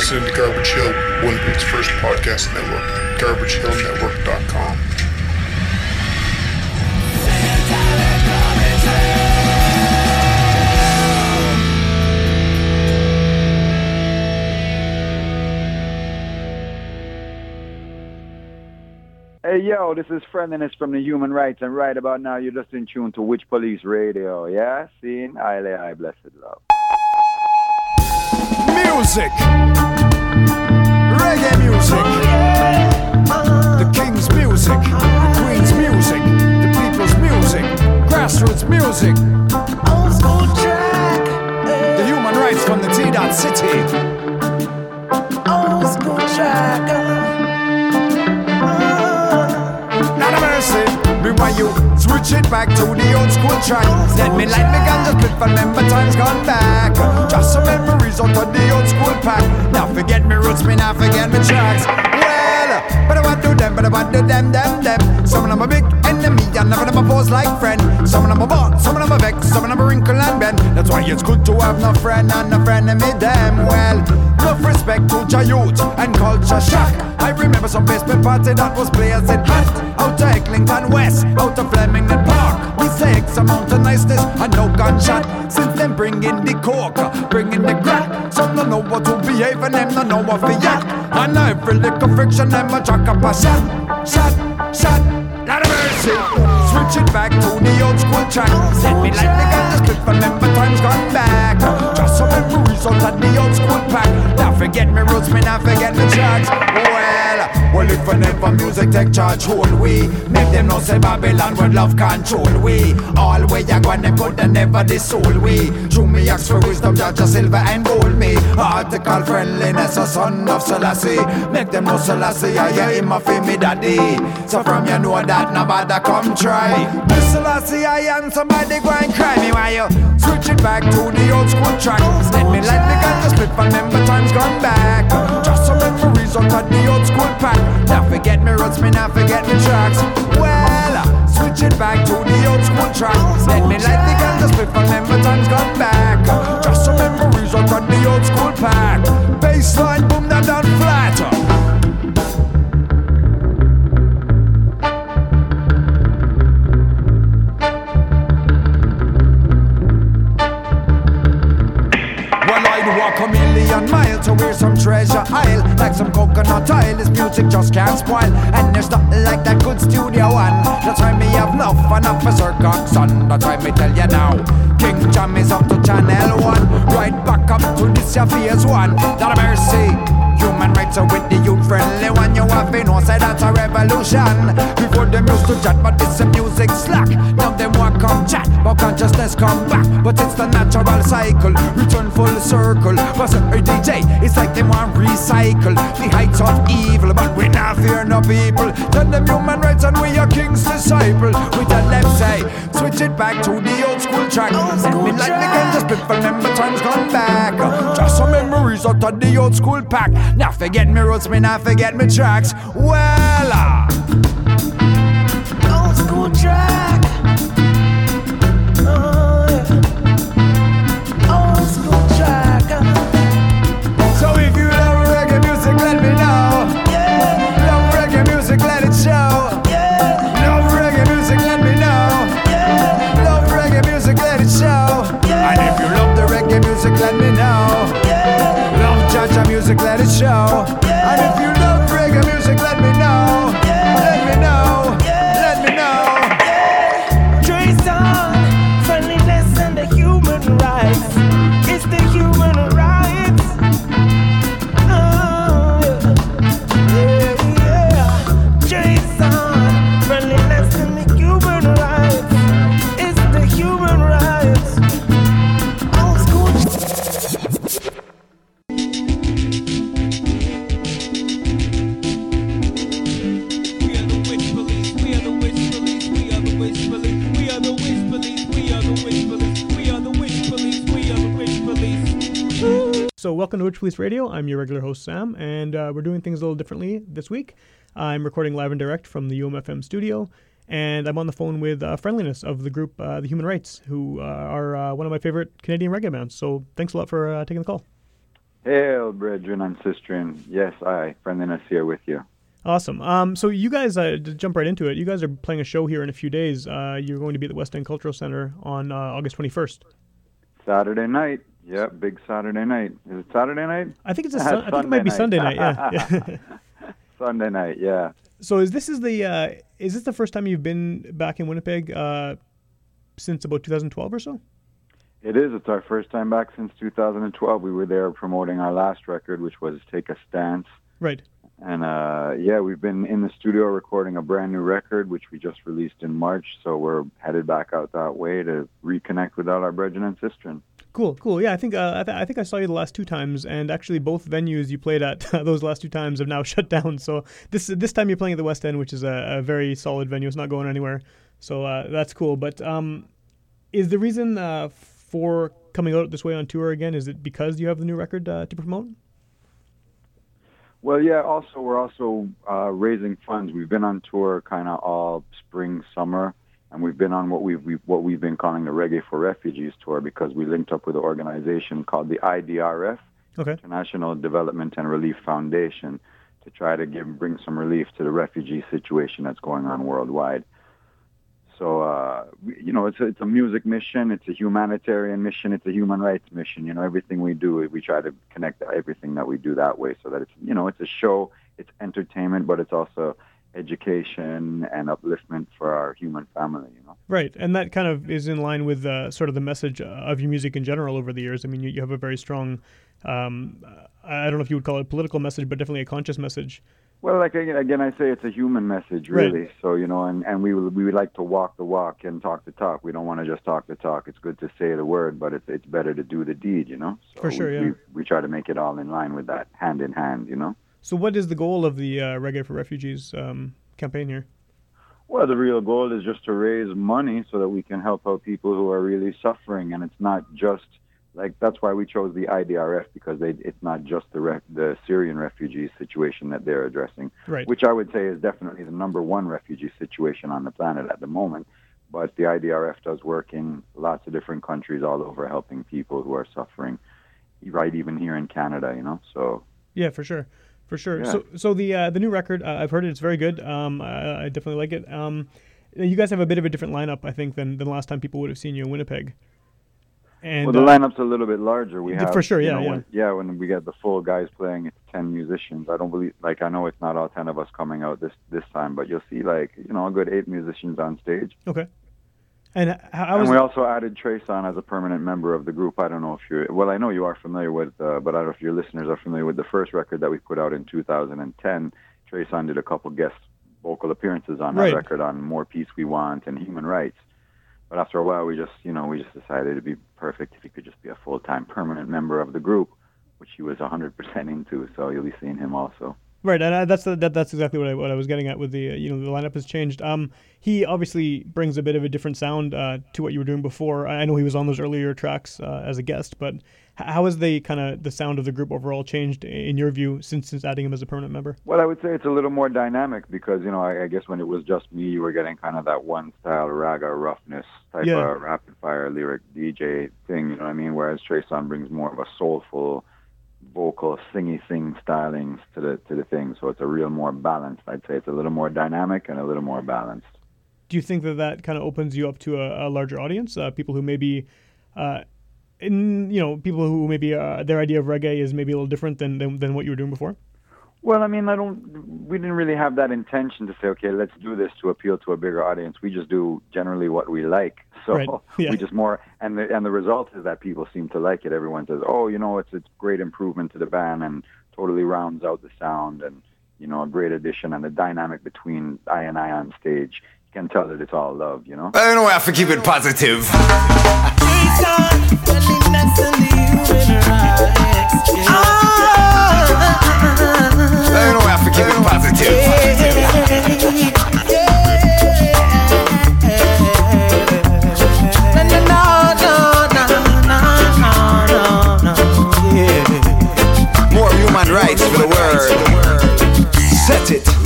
listening to Garbage Hill, Winnipeg's first podcast network, garbagehillnetwork.com. Hey yo, this is Friendlyness from the Human Rights, and right about now you're just in tune to Witch Police Radio, yeah? Seeing I lay I blessed love. Music! Reggae music! The king's music, the queen's music, the people's music, grassroots music. Old school track! The human rights from the T dot city. Old school track. Not a mercy. Me why you switch it back to the old school track. Let me light me ganja split for times gone back. Just some memories out of the old school pack. Now forget me roots, me now forget me tracks. Well, but I want to them, but I want to them, them, them. Some of them are big enemy, and of them are pose like friend. Some of them are bought, some of them are vex, some of them are wrinkle and bend. That's why it's good to have no friend and no friend me them. Well, enough respect to your youth and culture shock. I remember some basement party that was blazing hot. Out to Eglinton West, out to Flemington Park. We X amount of niceness and no gunshot. Since then bring in the coke, bring in the crack. Some don't know what to behave and them don't know what to yak. And every little friction, them a jack up a shot, shot, shot. Not a mercy. Switch it back to the old school track. Let me like the gun just click remember times gone back. Just some memories out of the old school pack. Now forget me roots, me now forget me tracks. Well, if whenever music take charge, hold we. Make them know say Babylon will love control we. All way I go and them good and never disown we. Show me ask for wisdom, judge a silver and gold me. Article friendlyness, a son of Selassie. Make them know Selassie, I hear him a me daddy. So from you know that nobody come try. This Selassie, I am somebody go and cry me why you switch it back to the old school track. Let me like the gun to split remember times gone back. Just memories out of the old school pack. Now forget me roots, me now forget me tracks. Well, switch it back to the old school track. Let me like the to split remember times gone back. Just some memories out of the old school pack. Baseline, boom, down, down, flat. Well, I'd walk a million miles to where some treasure like some coconut oil. This music just can't spoil, and there's nothing like that good studio one. That's why me have enough enough for Sir son. That's why me tell you now. King Jammy's up to channel one, right back up to this phase one. Not a mercy. Human rights are with the youth friendly one. You have been no say that's a revolution. Before them used to chat, but this a music slack. Now them want come chat, but consciousness come back. But it's the natural cycle, return full circle. But a DJ, it's like them want recycle the heights of evil. But we not fear no people. Tell them human rights and we are king's disciple. We tell them say, switch it back to the old school track. Let me like the can just remember times gone back. Just some memories out of the old school pack. Now forget me roots, me now forget me tracks. Well, uh, Police Radio. I'm your regular host, Sam, and uh, we're doing things a little differently this week. I'm recording live and direct from the UMFM studio, and I'm on the phone with uh, Friendlyness of the group uh, The Human Rights, who uh, are uh, one of my favorite Canadian reggae bands. So, thanks a lot for uh, taking the call. Hail, brethren and sistren. Yes, I, friendlyness here with you. Awesome. Um, so you guys, uh, to jump right into it, you guys are playing a show here in a few days. Uh, you're going to be at the West End Cultural Center on uh, August 21st. Saturday night. Yep, big Saturday night. Is it Saturday night? I think it's a sun- I think it might be Sunday Sunday night. night. Yeah. yeah. Sunday night, yeah. so is this is the uh, is this the first time you've been back in Winnipeg uh, since about 2012 or so? It is. It's our first time back since 2012. We were there promoting our last record, which was Take a Stance. Right. And uh, yeah, we've been in the studio recording a brand new record, which we just released in March. So we're headed back out that way to reconnect with all our brethren and sistren. Cool, cool. Yeah, I think uh, I, th- I think I saw you the last two times, and actually both venues you played at those last two times have now shut down. So this this time you're playing at the West End, which is a, a very solid venue. It's not going anywhere, so uh, that's cool. But um, is the reason uh, for coming out this way on tour again? Is it because you have the new record uh, to promote? Well, yeah. Also, we're also uh, raising funds. We've been on tour kind of all spring, summer, and we've been on what we've, we've what we've been calling the Reggae for Refugees tour because we linked up with an organization called the IDRF, Okay. International Development and Relief Foundation, to try to give bring some relief to the refugee situation that's going on worldwide. So, uh, you know, it's a, it's a music mission, it's a humanitarian mission, it's a human rights mission. You know, everything we do, we try to connect everything that we do that way, so that it's you know, it's a show, it's entertainment, but it's also education and upliftment for our human family. You know. Right, and that kind of is in line with uh, sort of the message of your music in general over the years. I mean, you, you have a very strong, um, I don't know if you would call it a political message, but definitely a conscious message. Well, like again, again, I say it's a human message, Right. really. So you know, and and we we would like to walk the walk and talk the talk. We don't want to just talk the talk. It's good to say the word, but it's it's better to do the deed. You know. So For sure, we, yeah. We, we try to make it all in line with that, hand in hand. You know. So, what is the goal of the uh, Reggae for Refugees um, campaign here? Well, the real goal is just to raise money so that we can help out people who are really suffering, and it's not just like that's why we chose the IDRF because they, it's not just the ref, the Syrian refugee situation that they're addressing, Right. which I would say is definitely the number one refugee situation on the planet at the moment. But the IDRF does work in lots of different countries all over, helping people who are suffering, right? Even here in Canada, you know. So Yeah, for sure, for sure. Yeah. So, so the uh, the new record, uh, I've heard it. It's very good. Um, I, I definitely like it. Um, you guys have a bit of a different lineup, I think, than than the last time people would have seen you in Winnipeg. And well, the uh, lineup's a little bit larger. We have for sure, yeah, know, yeah. When, yeah. When we get the full guys playing, it's ten musicians. I don't believe, like, I know it's not all ten of us coming out this this time, but you'll see, like, you know, a good eight musicians on stage. okay. And and we also added Tréson as a permanent member of the group. I don't know if you're, well, I know you are familiar with, uh, but I don't know if your listeners are familiar with the first record that we put out in 2010. Tréson did a couple guest vocal appearances on that Right. record on More Peace We Want and Human Rights. But after a while, we just, you know, we just decided it'd be perfect if he could just be a full-time permanent member of the group, which he was 100% into. So you'll be seeing him also. Right, and uh, that's that, that's exactly what I, what I was getting at with the uh, you know the lineup has changed. Um, he obviously brings a bit of a different sound uh, to what you were doing before. I know he was on those earlier tracks uh, as a guest, but how has the kind of the sound of the group overall changed in your view since since adding him as a permanent member? Well, I would say it's a little more dynamic because, you know, I, I guess when it was just me, you were getting kind of that one style raga roughness type Yeah. of rapid fire lyric DJ thing, you know what I mean? Whereas Tréson brings more of a soulful vocal singy sing stylings to the to the thing. So it's a real more balanced. I'd say it's a little more dynamic and a little more balanced. Do you think that that kind of opens you up to a, a larger audience, uh, people who maybe, uh, in you know, people who maybe uh, their idea of reggae is maybe a little different than than, than what you were doing before? Well, I mean, I don't. We didn't really have that intention to say, okay, let's do this to appeal to a bigger audience. We just do generally what we like. So Right, yeah. we just more, and the and the result is that people seem to like it. Everyone says, oh, you know, it's it's great improvement to the band and totally rounds out the sound and you know a great addition and the dynamic between I and I on stage. You can tell that it's all love, you know. I don't know how to keep it positive. I don't know how to keep it positive.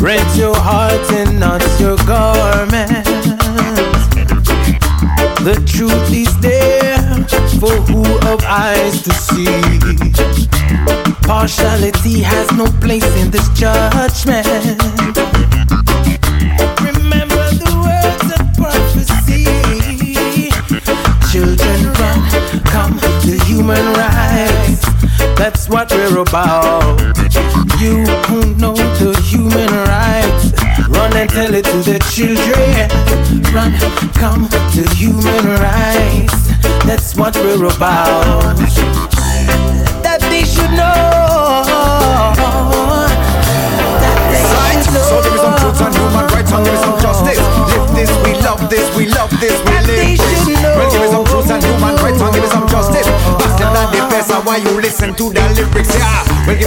Rent your heart and not your garment. The truth is there for who of eyes to see. Partiality has no place in this judgment. Remember the words of prophecy. Children run, come to human rights. That's what we're about. You who know the human rights, run and tell it to the children. Run, come to human rights. That's what we're about. That they should know. That they Right. should know. So give me some truth and human rights and give me some justice. Live this, we love this, we love this, we And they live this. should know. Well, give me some truth and human rights and give me some justice. Them down the best and why you listen to the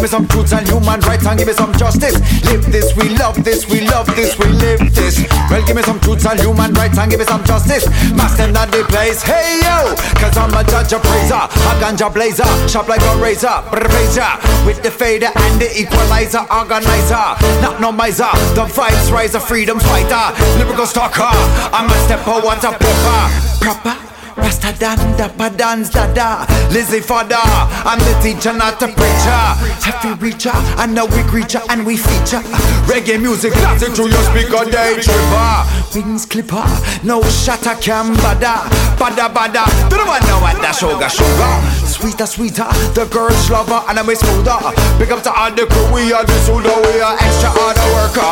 me some truth and human rights and give me some justice. Live this, we love this, we love this, we live this. Well, give me some truth and human rights and give me some justice. Master them the place, hey yo. Cause I'm a judge, a praiser, a ganja blazer. Sharp like a razor, razor. With the fader and the equalizer, organizer. Not no miser, the vibes rise, freedom fighter. Lyrical stalker, I'm a stepper, what a pepper. Proper. Rasta dan dapper dance dada Lizzie father I'm the teacher not the preacher. Happy reacher I know we creature and we feature. Reggae music blasting through your speaker day tripper Wings clipper No shatter can bada Bada bada Do the one know what that sugar sugar. Sweeter sweeter The girls lover and I'm a smoother. Big up to all the crew we are the sudo We are extra hard worker.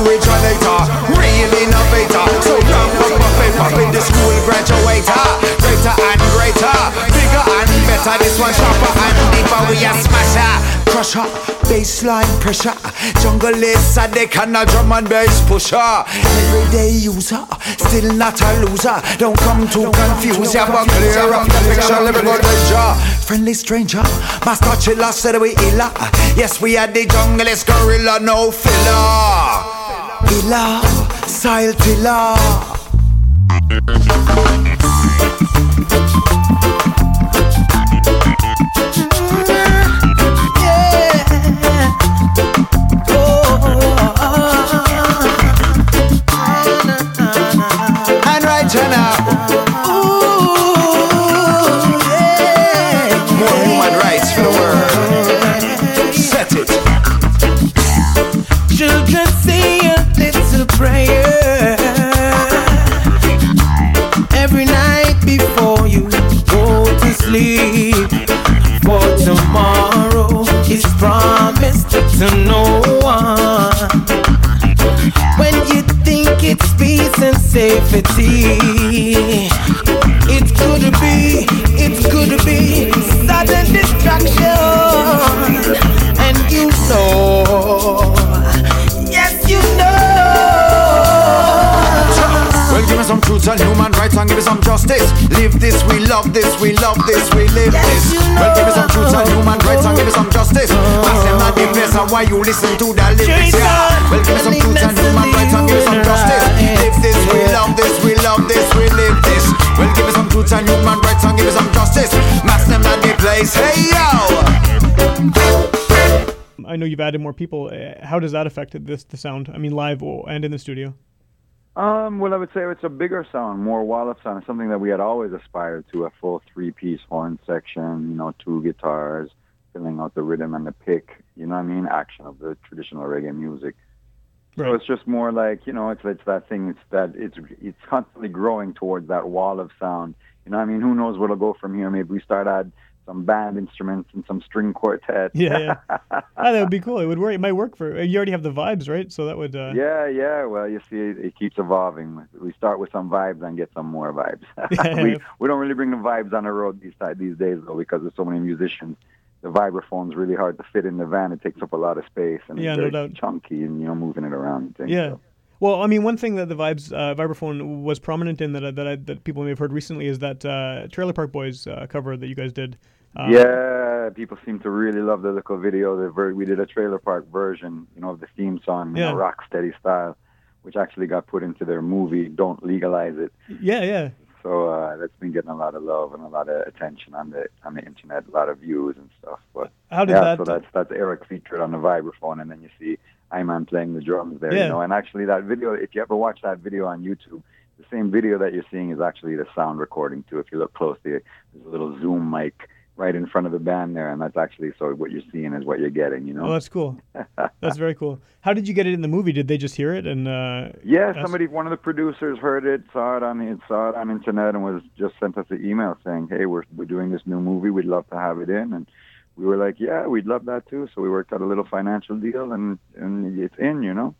Originator Real innovator. So up a paper with the school graduator Greater and greater. Bigger and better. This one sharper and deeper. We are smasher Crusher Baseline pressure. Jungle is a they can a drum and bass pusher. Everyday user Still not a loser. Don't come too confused Yeah but clear up the picture Live go danger. Friendly stranger. Master chiller said we illa Yes we are the jungle is gorilla. No filler. Illa Style tiller Thank you. Safety, it could be, it could be sudden destruction. And you know, yes, you know. Well, give me some truth and human rights and give me some justice. Live this, we love this, we love this, we live Yes, this. you Well, give me some truth and know. human rights and give me some justice. Ask them not the place and why you listen to the lyrics, yeah. Rights and give me some justice. Mass them not the place, hey yo. I know you've added more people. Uh, How does that affect this the sound? I mean, live and in the studio. Um, well, I would say it's a bigger sound, more wall of sound. It's something that we had always aspired to, a full three-piece horn section, you know, two guitars, filling out the rhythm and the pick, you know what I mean, action of the traditional reggae music. So it's just more like, you know, it's it's that thing, it's that it's it's constantly growing towards that wall of sound. You know I mean? Who knows where it'll go from here? Maybe we start add some band instruments and some string quartet. Yeah, yeah. ah, that would be cool. It would work. It might work for. You already have the vibes, right? So that would. Uh, Yeah, yeah. Well, you see, it, it keeps evolving. We start with some vibes and get some more vibes. Yeah. we we don't really bring the vibes on the road these these days though, because there's so many musicians. The vibraphone's really hard to fit in the van. It takes up a lot of space and Yeah, it's no very doubt. chunky and you know moving it around. And things, Yeah. so. Well, I mean, one thing that the vibes uh, vibraphone was prominent in that I- that I, that people may have heard recently is that uh, Trailer Park Boys uh, cover that you guys did. Uh, yeah, people seem to really love the little video. The ver- we did a trailer park version, you know, of the theme song in a rock steady style, which actually got put into their movie. Don't legalize it. Yeah, yeah. So uh, that's been getting a lot of love and a lot of attention on the on the internet, a lot of views and stuff. But How did yeah, that? so that's that's Eric featured on the vibraphone, and then you see Iman playing the drums there. Yeah. You know, and actually that video, if you ever watch that video on YouTube, the same video that you're seeing is actually the sound recording too. If you look closely, there's a little zoom mic right in front of the band there, and that's actually so what you're seeing is what you're getting. You know. Oh, that's cool. that's very cool. How did you get it in the movie? Did they just hear it and? Uh, Yeah, ask- somebody, one of the producers heard it, saw it on the saw it on internet, and was just sent us an email saying, "Hey, we're we're doing this new movie. We'd love to have it in." And we were like, "Yeah, we'd love that too." So we worked out a little financial deal, and and it's in, you know.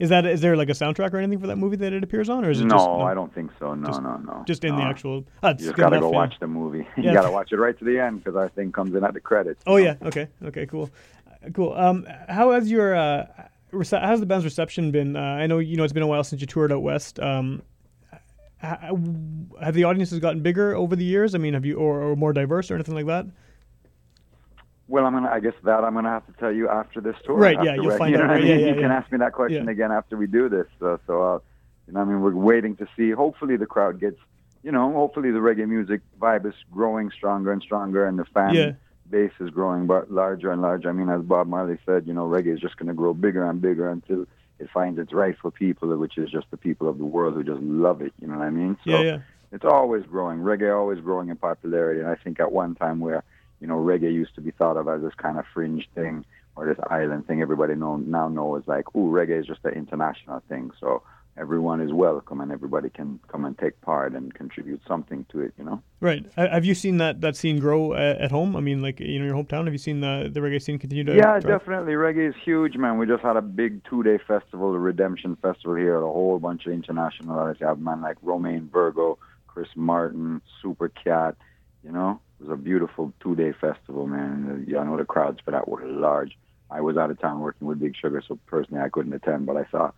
Is that is there like a soundtrack or anything for that movie that it appears on, or is it No, just I don't think so. No, just- no, no. just in the actual? It's You just gotta go watch the movie. Yeah. you gotta watch it right to the end because our thing comes in at the credits. Oh know? yeah. Okay. Okay. Cool. Uh, Cool. Um, how has your uh, how's the band's reception been? Uh, I know you know it's been a while since you toured out west. Um, ha- have the audiences gotten bigger over the years? I mean, have you or, or more diverse or anything like that? Well, I'm gonna. I guess that I'm gonna have to tell you after this tour. Right, yeah, you'll find you know out, what I right, yeah, yeah, you can ask me that question Yeah. again after we do this. So, so uh, you know, I mean, we're waiting to see. Hopefully, the crowd gets. You know, hopefully the reggae music vibe is growing stronger and stronger, and the fan Yeah. base is growing but larger and larger. I mean, as Bob Marley said, you know, reggae is just going to grow bigger and bigger until it finds its rightful people, which is just the people of the world who just love it. You know what I mean? So Yeah. Yeah. it's always growing. Reggae always growing in popularity, and I think at one time where you know reggae used to be thought of as this kind of fringe thing or this island thing, everybody know now knows like, ooh, reggae is just an international thing. So everyone is welcome, and everybody can come and take part and contribute something to it. You know. Right. Have you seen that, that scene grow uh, at home? I mean, like you know, your hometown. Have you seen the the reggae scene continue to? Yeah, definitely. Reggae is huge, man. We just had a big two-day festival, the Redemption Festival here. A whole bunch of international artists. You have man like Romain Virgo, Chris Martin, Super Cat. You know, it was a beautiful two-day festival, man. Uh, yeah, I know the crowds for that were large. I was out of town working with Big Sugar, so personally I couldn't attend, but I saw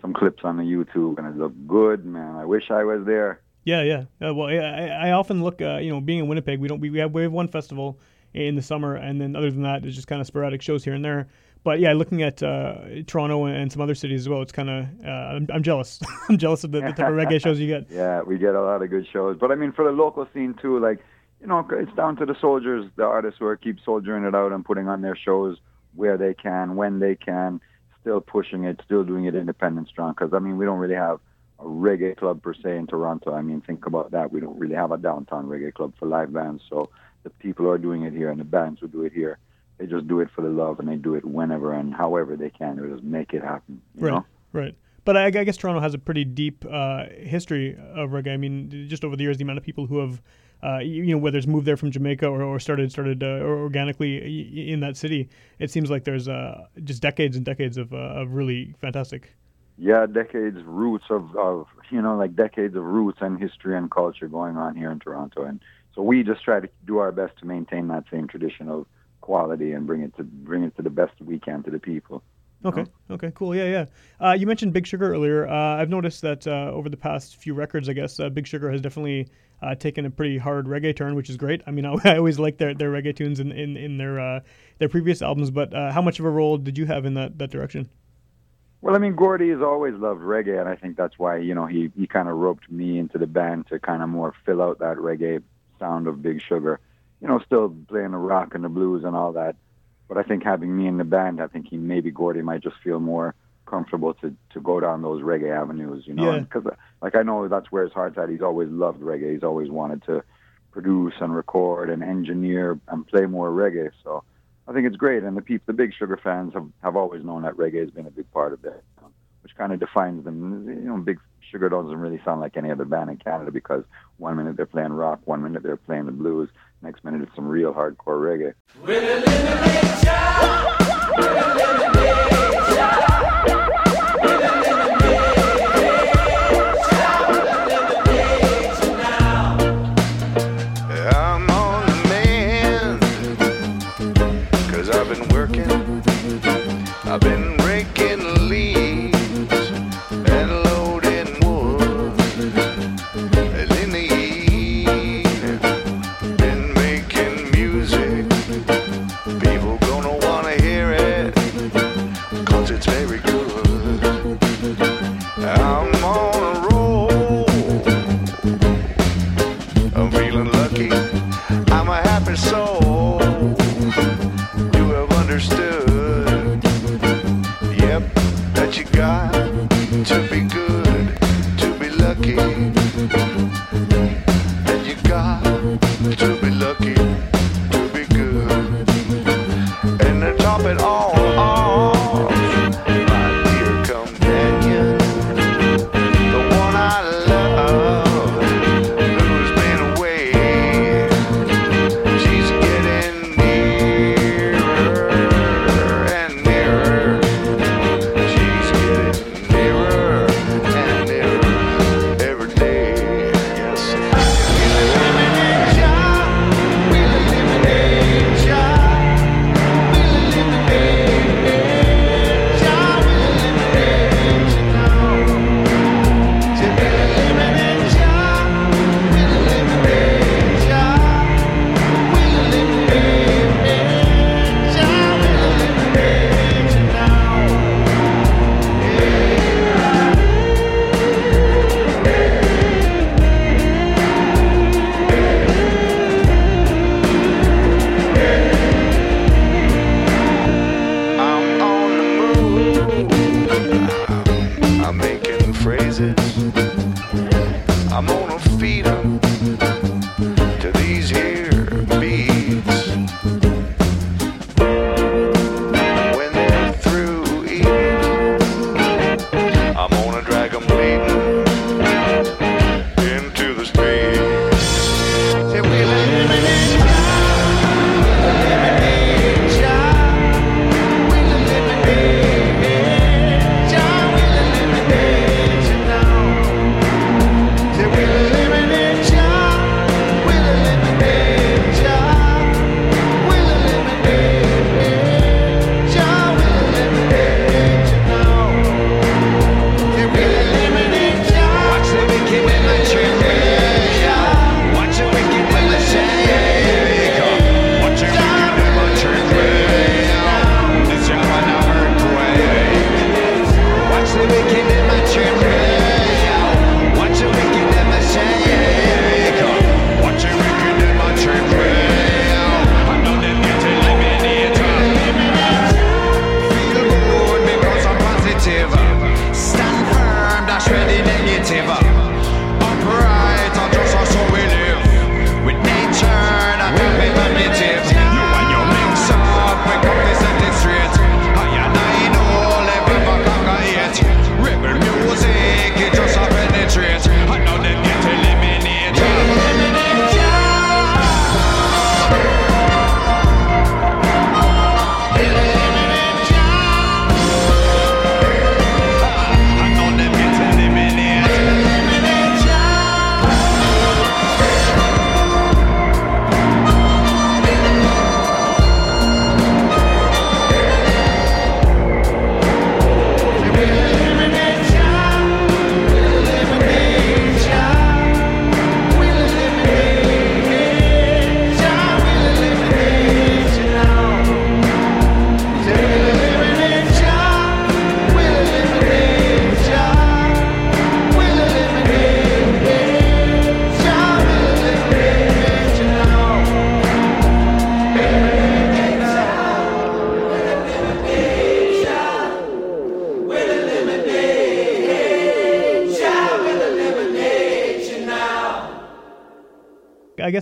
some clips on the YouTube, and it looked good, man. I wish I was there. Yeah, yeah. Uh, well, I, I often look, uh, you know, being in Winnipeg, we don't we, we have we have one festival in the summer, and then other than that, it's just kind of sporadic shows here and there. But yeah, looking at uh, Toronto and, and some other cities as well, it's kind of uh, I'm, I'm jealous. I'm jealous of the, the type of reggae shows you get. Yeah, we get a lot of good shows. But I mean, for the local scene too, like you know, it's down to the soldiers, the artists who are keep soldiering it out and putting on their shows where they can, when they can, still pushing it, still doing it independent strong. Because I mean, we don't really have a reggae club per se in Toronto. I mean, think about that. We don't really have a downtown reggae club for live bands. So the people who are doing it here and the bands who do it here, they just do it for the love and they do it whenever and however they can. They just make it happen. You Right, know? right. But I, I guess Toronto has a pretty deep uh, history of reggae. I mean, just over the years, the amount of people who have, uh, you, you know, whether it's moved there from Jamaica or, or started started uh, or organically in that city, it seems like there's uh, just decades and decades of, uh, of really fantastic. yeah, decades roots of, of you know like decades of roots and history and culture going on here in Toronto, and so we just try to do our best to maintain that same tradition of quality and bring it to bring it to the best we can to the people. Okay. Okay. Cool. Yeah. Yeah. Uh, you mentioned Big Sugar earlier. Uh, I've noticed that uh, over the past few records, I guess uh, Big Sugar has definitely uh, taken a pretty hard reggae turn, which is great. I mean, I, I always like their, their reggae tunes in in, in their uh, their previous albums. But how much of a role did you have in that that direction? Well, I mean, Gordie has always loved reggae, and I think that's why you know he he kind of roped me into the band to kind of more fill out that reggae sound of Big Sugar. You know, still playing the rock and the blues and all that but I think having me in the band, I think he maybe Gordie might just feel more comfortable to to go down those reggae avenues, you know. Because yeah. Uh, like I know that's where his heart's at. He's always loved reggae. He's always wanted to produce and record and engineer and play more reggae. So I think it's great. And the people, the big Sugar fans have have always known that reggae has been a big part of it, which kind of defines them. You know, Big Sugar doesn't really sound like any other band in Canada because one minute they're playing rock, one minute they're playing the blues, next minute it's some real hardcore reggae.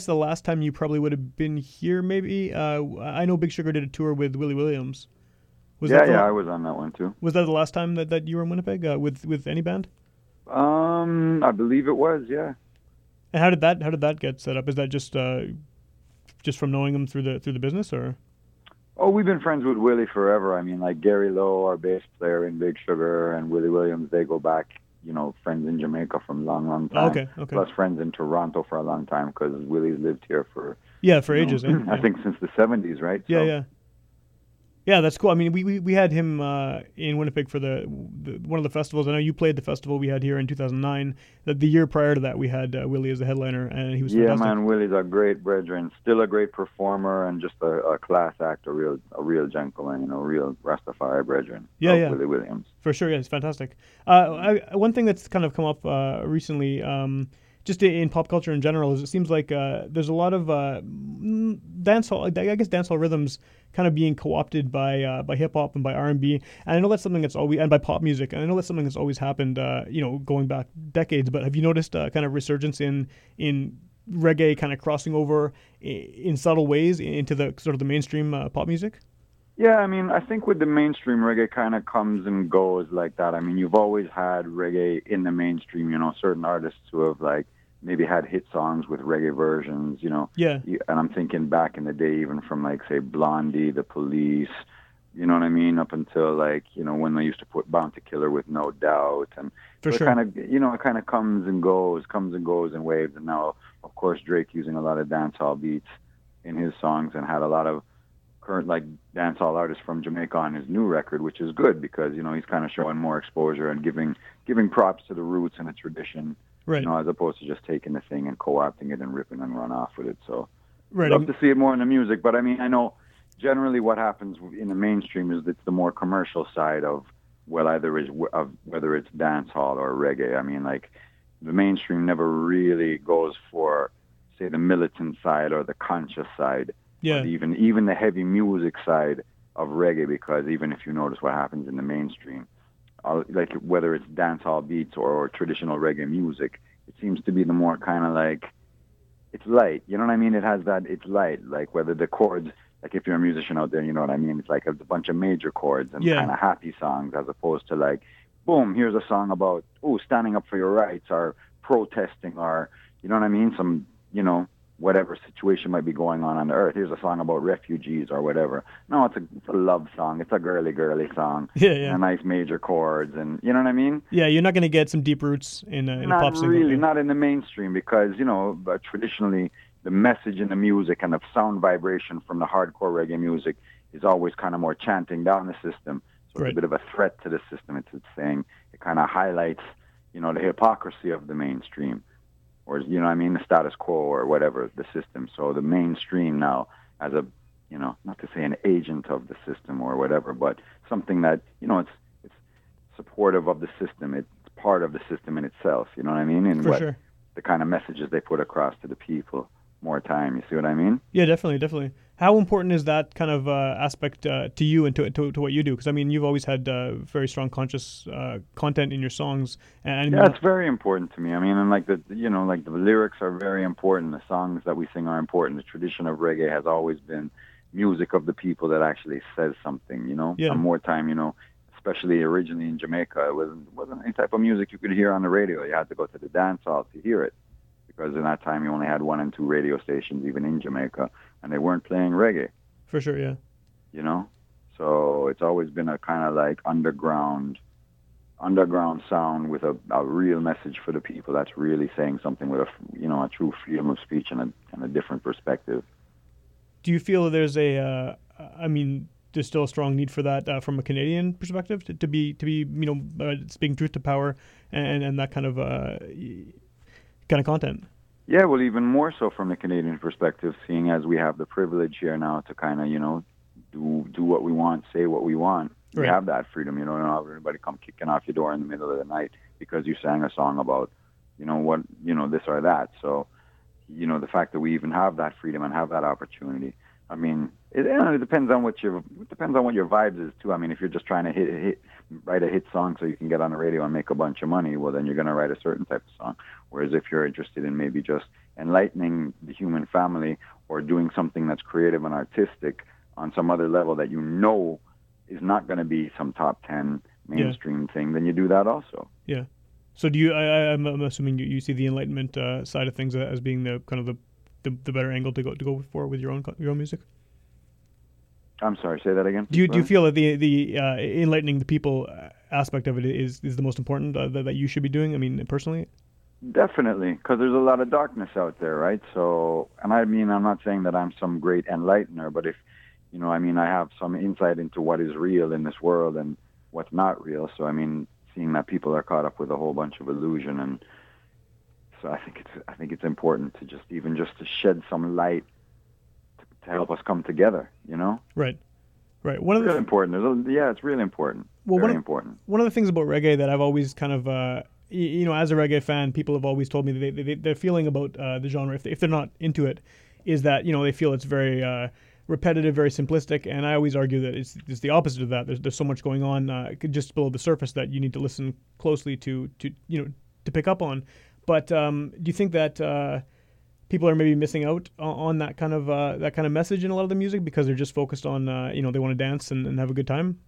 The last time you probably would have been here, maybe. Uh, I know Big Sugar did a tour with Willie Williams. Was yeah, that the, yeah, I was on that one too. Was that the last time that, that you were in Winnipeg uh, with with any band? Um, I believe it was. Yeah. And how did that how did that get set up? Is that just uh, just from knowing him through the through the business, or? Oh, we've been friends with Willie forever. I mean, like Garry Lowe, our bass player in Big Sugar, and Willie Williams, they go back, you know, friends in Jamaica from a long, long time. Okay, okay. Plus friends in Toronto for a long time because Willie's lived here for, Yeah, for you know, ages. eh? I think since the 70s, right? Yeah, So- yeah. Yeah, that's cool. I mean, we, we, we had him uh, in Winnipeg for the, the one of the festivals. I know you played the festival we had here in 2009. The, the year prior to that, we had uh, Willie as the headliner, and he was Yeah, fantastic. man, Willie's a great brethren, still a great performer and just a, a class act, a real, a real gentleman, you know, real Rastafari brethren. Yeah, yeah. Willie Williams. For sure, yeah, it's fantastic. Uh, I, one thing that's kind of come up uh, recently, um, just in, pop culture in general, is it seems like uh, there's a lot of uh, dancehall, I guess dancehall rhythms kind of being co-opted by uh, by hip hop and by R and B, and I know that's something that's always and by pop music, and I know that's something that's always happened, uh, you know, going back decades. But have you noticed uh, kind of resurgence in in reggae kind of crossing over in subtle ways into the sort of the mainstream uh, pop music? Yeah, I mean, I think with the mainstream, reggae kind of comes and goes like that. I mean, you've always had reggae in the mainstream, you know, certain artists who have like maybe had hit songs with reggae versions, you know. Yeah, And I'm thinking back in the day, even from like, say, Blondie, The Police, you know what I mean, up until like, you know, when they used to put Bounty Killer with No Doubt. And for so sure. kind of, you know, it kind of comes and goes, comes and goes in waves. And now, of course, Drake using a lot of dancehall beats in his songs and had a lot of current like dancehall artists from Jamaica on his new record, which is good because you know he's kind of showing more exposure and giving giving props to the roots and the tradition, right, you know, as opposed to just taking the thing and co-opting it and ripping and run off with it. So right. love um, to see it more in the music, but I mean, I know generally what happens in the mainstream is it's the more commercial side of well, either is of whether it's dancehall or reggae. I mean, like the mainstream never really goes for say the militant side or the conscious side, yeah, even even the heavy music side of reggae. Because even if you notice what happens in the mainstream, uh, like whether it's dancehall beats or, or traditional reggae music, it seems to be the more kind of like it's light. You know what I mean? It has that. It's light. Like whether the chords, like if you're a musician out there, you know what I mean. It's like a bunch of major chords and Yeah. kind of happy songs, as opposed to like, boom, here's a song about oh standing up for your rights or protesting or you know what I mean. Some you know whatever situation might be going on on the earth. Here's a song about refugees or whatever. No, it's a, it's a love song. It's a girly girly song. yeah, yeah. And nice major chords and you know what I mean. Yeah, you're not going to get some deep roots in, uh, in a not pop single. really, not in the mainstream because you know, but traditionally the message in the music and the sound vibration from the hardcore reggae music is always kind of more chanting down the system. So Right. it's a bit of a threat to the system. It's, it's saying it kind of highlights, you know, the hypocrisy of the mainstream, or you know, what I mean, the status quo or whatever the system. So the mainstream now, as a, you know, not to say an agent of the system or whatever, but something that you know, it's it's supportive of the system. It's part of the system in itself. You know what I mean? And For what sure. the kind of messages they put across to the people more time. You see what I mean? Yeah, definitely, definitely. How important is that kind of uh, aspect uh, to you and to, to, to what you do? Because I mean, you've always had uh, very strong conscious uh, content in your songs, and Yeah, it's very important to me. I mean, and like the you know, like the lyrics are very important. The songs that we sing are important. The tradition of reggae has always been music of the people that actually says something. You know, Yeah. and more time, you know, especially originally in Jamaica, it wasn't wasn't any type of music you could hear on the radio. You had to go to the dance hall to hear it, because in that time you only had one and two radio stations, even in Jamaica, and they weren't playing reggae. for sure. Yeah, you know so it's always been a kind of like underground underground sound with a, a real message for the people that's really saying something with a you know a true freedom of speech and a, and a different perspective do you feel there's a? Uh, I mean, there's still a strong need for that uh, from a Canadian perspective to, to be to be you know uh, speaking truth to power and and that kind of uh, kind of content. yeah well even more so from the canadian perspective seeing as we have the privilege here now to kind of you know do do what we want say what we want we have that freedom you know not have anybody come kicking off your door in the middle of the night because you sang a song about you know what you know this or that so you know the fact that we even have that freedom and have that opportunity I mean, it, it depends on what your it depends on what your vibes is too. I mean, if you're just trying to hit, hit write a hit song so you can get on the radio and make a bunch of money, well, then you're going to write a certain type of song. Whereas if you're interested in maybe just enlightening the human family or doing something that's creative and artistic on some other level that you know is not going to be some top ten mainstream thing, then you do that also. Yeah. So do you? I, I'm assuming you, you see the enlightenment uh, side of things as being the kind of the, the, the better angle to go to go for with your own your own music. I'm sorry, say that again. Do you do you feel that the the uh, enlightening the people uh, aspect of it is is the most important uh, that, that you should be doing? I mean, personally. Definitely, because there's a lot of darkness out there, right? So, and I mean, I'm not saying that I'm some great enlightener, but if, you know, I mean, I have some insight into what is real in this world and what's not real. So, I mean, seeing that people are caught up with a whole bunch of illusion, and so I think it's, I think it's important to just even just to shed some light to, help us come together. You know, Right. Right. One of really the important. There's a, yeah, it's really important. Well, Very one of- important. one of the things about reggae that I've always kind of, uh, you know, as a reggae fan, people have always told me that they, they, their feeling about uh, the genre, if, they, if they're not into it, is that you know they feel it's very uh, repetitive, very simplistic. And I always argue that it's, it's the opposite of that. There's, there's so much going on uh, just below the surface that you need to listen closely to to you know to pick up on. But um, do you think that uh, people are maybe missing out on, that kind of uh, that kind of message in a lot of the music because they're just focused on uh, you know they want to dance and, and have a good time?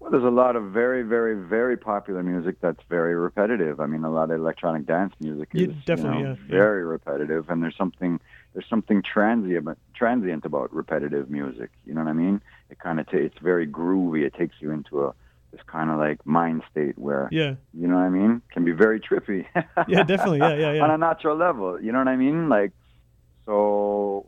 Well, there's a lot of very, very, very popular music that's very repetitive. I mean, a lot of electronic dance music Yeah, is definitely, you know, yeah, yeah. very repetitive, and there's something there's something transient transient about repetitive music. You know what I mean? It kind of ta- it's very groovy. It takes you into a this kind of like mind state where Yeah. you know what I mean? Can be very trippy. Yeah, definitely. Yeah, yeah, yeah. On a natural level, you know what I mean? Like, so,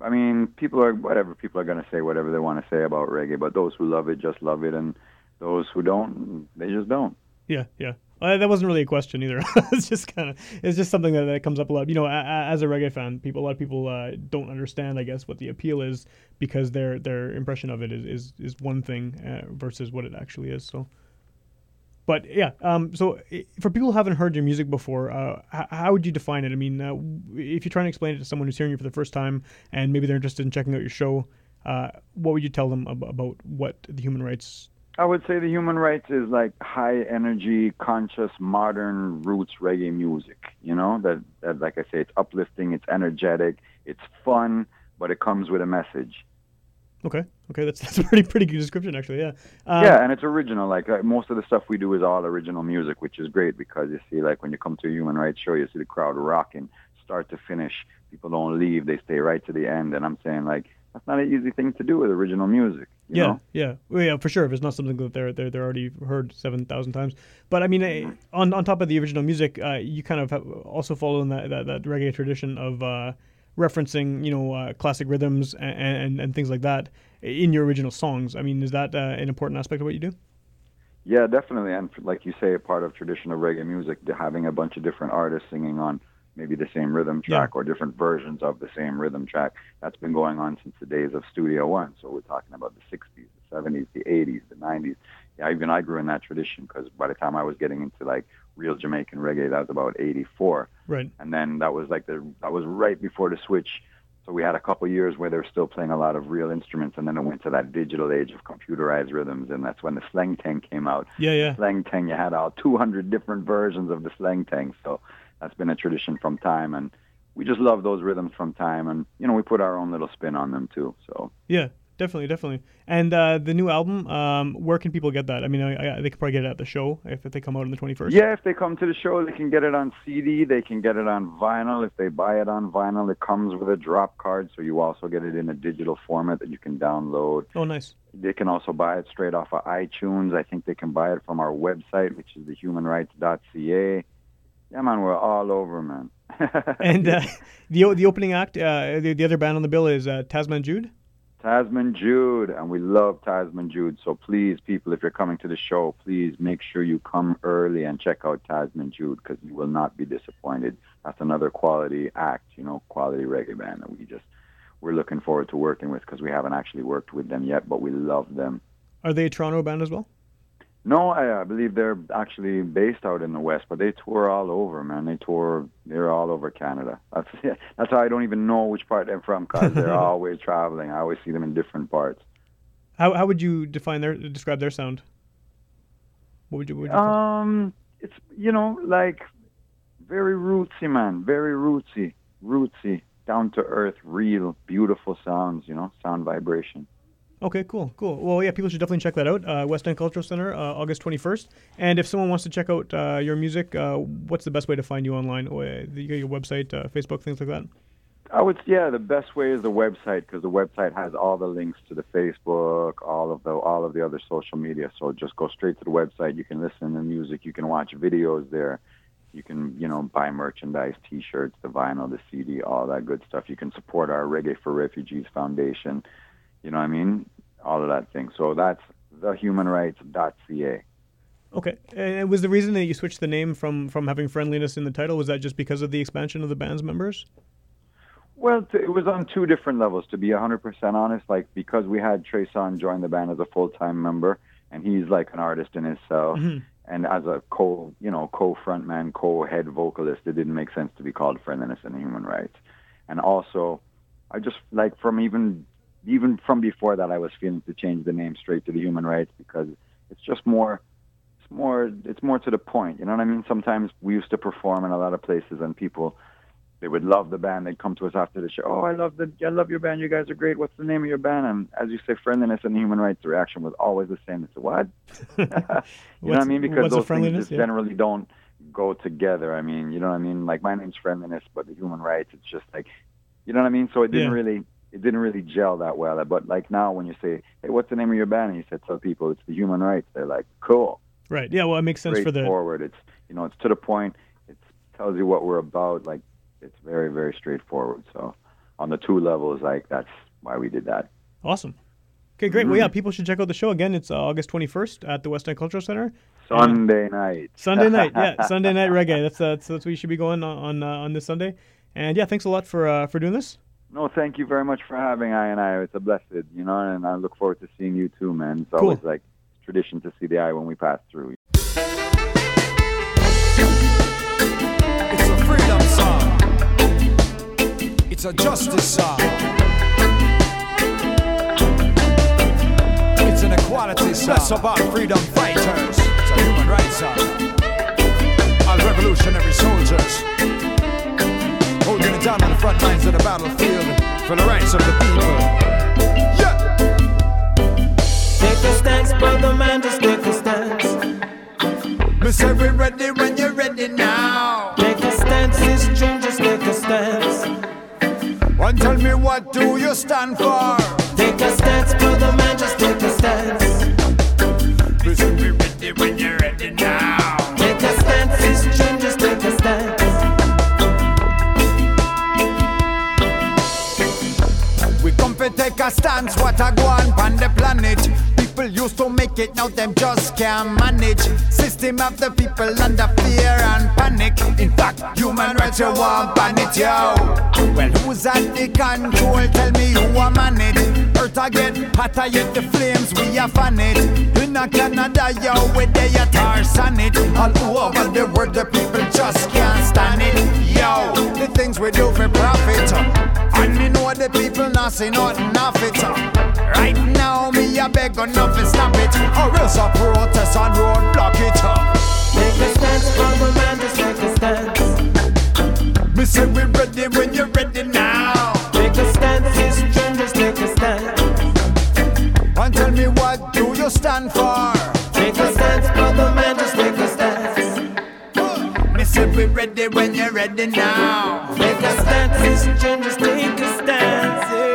I mean, people are whatever people are gonna say whatever they want to say about reggae, but those who love it just love it, and those who don't, they just don't. Yeah, yeah. Uh, that wasn't really a question either. it's just kind of it's just something that, that comes up a lot. You know, a, a, as a reggae fan, people a lot of people uh, don't understand, I guess, what the appeal is because their their impression of it is is, is one thing uh, versus what it actually is. So, but yeah. Um. So for people who haven't heard your music before, uh, h- how would you define it? I mean, uh, if you're trying to explain it to someone who's hearing you for the first time and maybe they're interested in checking out your show, uh, what would you tell them ab- about what the human rights? I would say the human rights is like high energy, conscious, modern roots reggae music. You know that, that like I say, it's uplifting, it's energetic, it's fun, but it comes with a message. Okay, okay, that's that's a pretty pretty good description actually. Yeah. Um, yeah, and it's original. Like uh, most of the stuff we do is all original music, which is great because you see, like when you come to a human rights show, you see the crowd rocking, start to finish. People don't leave; they stay right to the end. And I'm saying, like, that's not an easy thing to do with original music. Yeah, know? yeah, well, yeah, for sure. If it's not something that they're they're, they're already heard seven thousand times, but I mean, eh, on on top of the original music, uh, you kind of have also follow in that, that, that reggae tradition of uh, referencing, you know, uh, classic rhythms and, and and things like that in your original songs. I mean, is that uh, an important aspect of what you do? Yeah, definitely. And like you say, a part of traditional reggae music, to having a bunch of different artists singing on maybe the same rhythm track or different versions of the same rhythm track. That's been going on since the days of Studio One. So we're talking about the 60s, the 70s, the 80s, the 90s. Yeah, even I grew in that tradition because by the time I was getting into like real Jamaican reggae, that was about 84. Right. And then that was like the that was right before the switch. So we had a couple years where they were still playing a lot of real instruments, and then it went to that digital age of computerized rhythms, and that's when the Sleng Teng came out. Yeah, yeah. Sleng Teng, you had all 200 different versions of the Sleng Teng. So that's been a tradition from time, and we just love those rhythms from time, and you know we put our own little spin on them too. So Yeah, definitely, definitely. And uh, the new album, um, where can people get that? I mean, I, I, they could probably get it at the show if, if they come out on the twenty first. yeah, if they come to the show, they can get it on CD, they can get it on vinyl. If they buy it on vinyl, it comes with a drop card, so you also get it in a digital format that you can download. Oh, nice. They can also buy it straight off of iTunes. I think they can buy it from our website, which is thehumanrights.ca. Yeah, man, we're all over, man. And uh, the the opening act, uh, the, the other band on the bill is uh, Tasman Jude. Tasman Jude, and we love Tasman Jude. So please, people, if you're coming to the show, please make sure you come early and check out Tasman Jude because you will not be disappointed. That's another quality act, you know, quality reggae band that we just we're looking forward to working with because we haven't actually worked with them yet, but we love them. Are they a Toronto band as well? No, I, I believe they're actually based out in the West, but they tour all over, man. They tour, they're all over Canada. That's that's how I don't even know which part they're from because they're always traveling. I always see them in different parts. How how would you define their describe their sound? What would you? What would you Um, it's you know like very rootsy, man. Very rootsy, rootsy, down to earth, real, beautiful sounds. You know, sound vibration. Okay, cool, cool. Well, yeah, people should definitely check that out. Uh, West End Cultural Center, uh, August 21st. And if someone wants to check out uh, your music, uh, what's the best way to find you online? Uh, your your website, uh, Facebook, things like that? I would, yeah, the best way is the website because the website has all the links to the Facebook, all of the all of the other social media. So just go straight to the website. You can listen to music. You can watch videos there. You can, you know, buy merchandise, T-shirts, the vinyl, the CD, all that good stuff. You can support our Reggae for Refugees Foundation. You know what I mean? All of that thing. So that's thehumanrights.ca. Okay. And was the reason that you switched the name from, from having friendlyness in the title, was that just because of the expansion of the band's members? Well, t- it was on two different levels. To be 100% honest, like because we had Tréson join the band as a full-time member, and he's like an artist in himself, mm-hmm. and as a co, you know, co-frontman, co-head vocalist, it didn't make sense to be called Friendlyness and Human Rights. And also, I just like from even even from before that, I was feeling to change the name straight to the Human Rights because it's just more. It's more. It's more to the point. You know what I mean? Sometimes we used to perform in a lot of places, and people they would love the band. They'd come to us after the show. Oh, I love the, I love your band. You guys are great. What's the name of your band? And as you say, friendlyness and human rights. The reaction was always the same. It's what? you know what I mean? Because those things just Yeah. generally don't go together. I mean, you know what I mean? Like my name's friendlyness, but the human rights, it's just like, you know what I mean? So it didn't Yeah. really, it didn't really gel that well. But like now, when you say, hey, what's the name of your band? And you said, tell people it's the human rights. They're like, cool Right. Yeah, well, it makes sense for the. forward. It's you know, it's to the point. It tells you what we're about. Like it's very, very straightforward. So on the two levels, like that's why we did that. Awesome. Okay, great. Well, yeah, people should check out the show again. It's uh, August 21st at the West End Cultural Center. Sunday night. Sunday night, yeah, Sunday night reggae. That's uh, that's, that's where you should be going on on, uh, on this Sunday. And yeah, thanks a lot for uh, for doing this. No, thank you very much for having I and I. It's a blessed, you know, and I look forward to seeing you too, man. It's Cool. always like tradition to see the eye when we pass through. It's a freedom song. It's a justice song. It's an equality song. That's about freedom fighters. It's a human rights song. All revolutionary soldiers. Down on the front lines of the battlefield for the rights of the people. Yeah! Take a stance, brother man, just take a stance. Say we ready when you're ready now. Take a stance, this dream, just take a stance. One tell me what do you stand for? Take a stance, brother man, just take a stance. Take a stance, what a go on pan the planet. Used to make it, now them just can't manage. System of the people under fear and panic. In fact, human rights you want ban yo. Well, who's at the control? Tell me who a manage. Earth again, hotter yet the flames we are fan it. In Canada, yo, where they are tar san it. All over the world, the people just can't stand it, yo. The things we do for profit. And me know the people not say nothing of it. Right now, me a beg enough stop it. Or else a protest and road block it. Take a stance, brother man, just take a stance. Me say we ready when you're ready now. Take a stance, dream, just take a stance. And tell me what do you stand for? Take a stance, brother man, just take a stance. Me say we ready when you're ready now. Take a stance, dream, just take a stance. Yeah,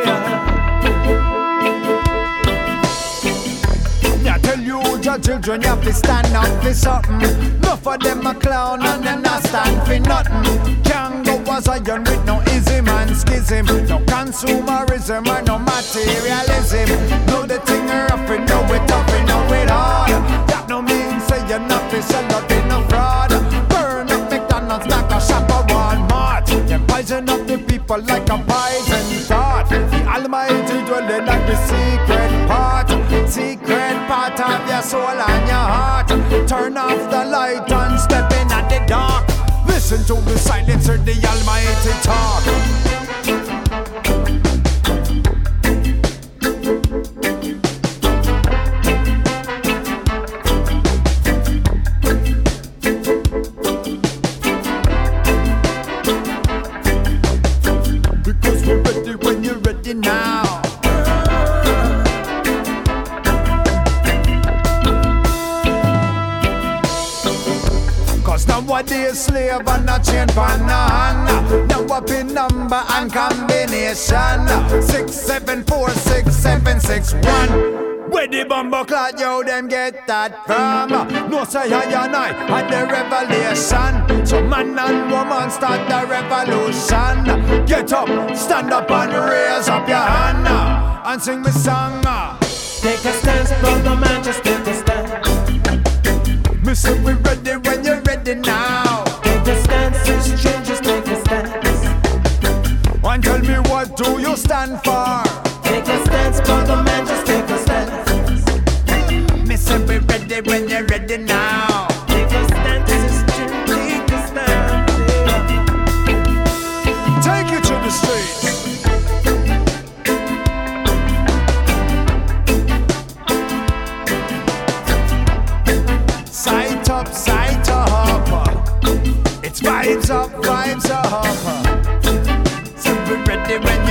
you, children, you have to stand up for something. Enough of them a clown and them not stand for nothing. Can't go as a young with no ism and schism. No consumerism or no materialism. Know the thing rough and know it tough and know it hard. That no means say you're not for sell nothing no fraud. Burn up McDonald's, knock a shop of Walmart. Them poison up the people like a soul and your heart. Turn off the light and step in at the dark. Listen to the silence of the Almighty talk. Nowadays slave and a chain pan a Now up in number and combination? Six, seven, four, six, seven, six, one. Where the bumbo clot, yo, them get that from? No say I and I had the revelation. So man and woman start the revolution. Get up, stand up and raise up your hand. And sing me song. Take a stance, brother man, just take a stand. Me say we ready when you're ready now Take a stance, strangers, take a stance. And tell me what do you stand for? Take a stance, brother man, just take a stance. Me say we're ready when you're ready now. Vibes up, vibes up. So we ready when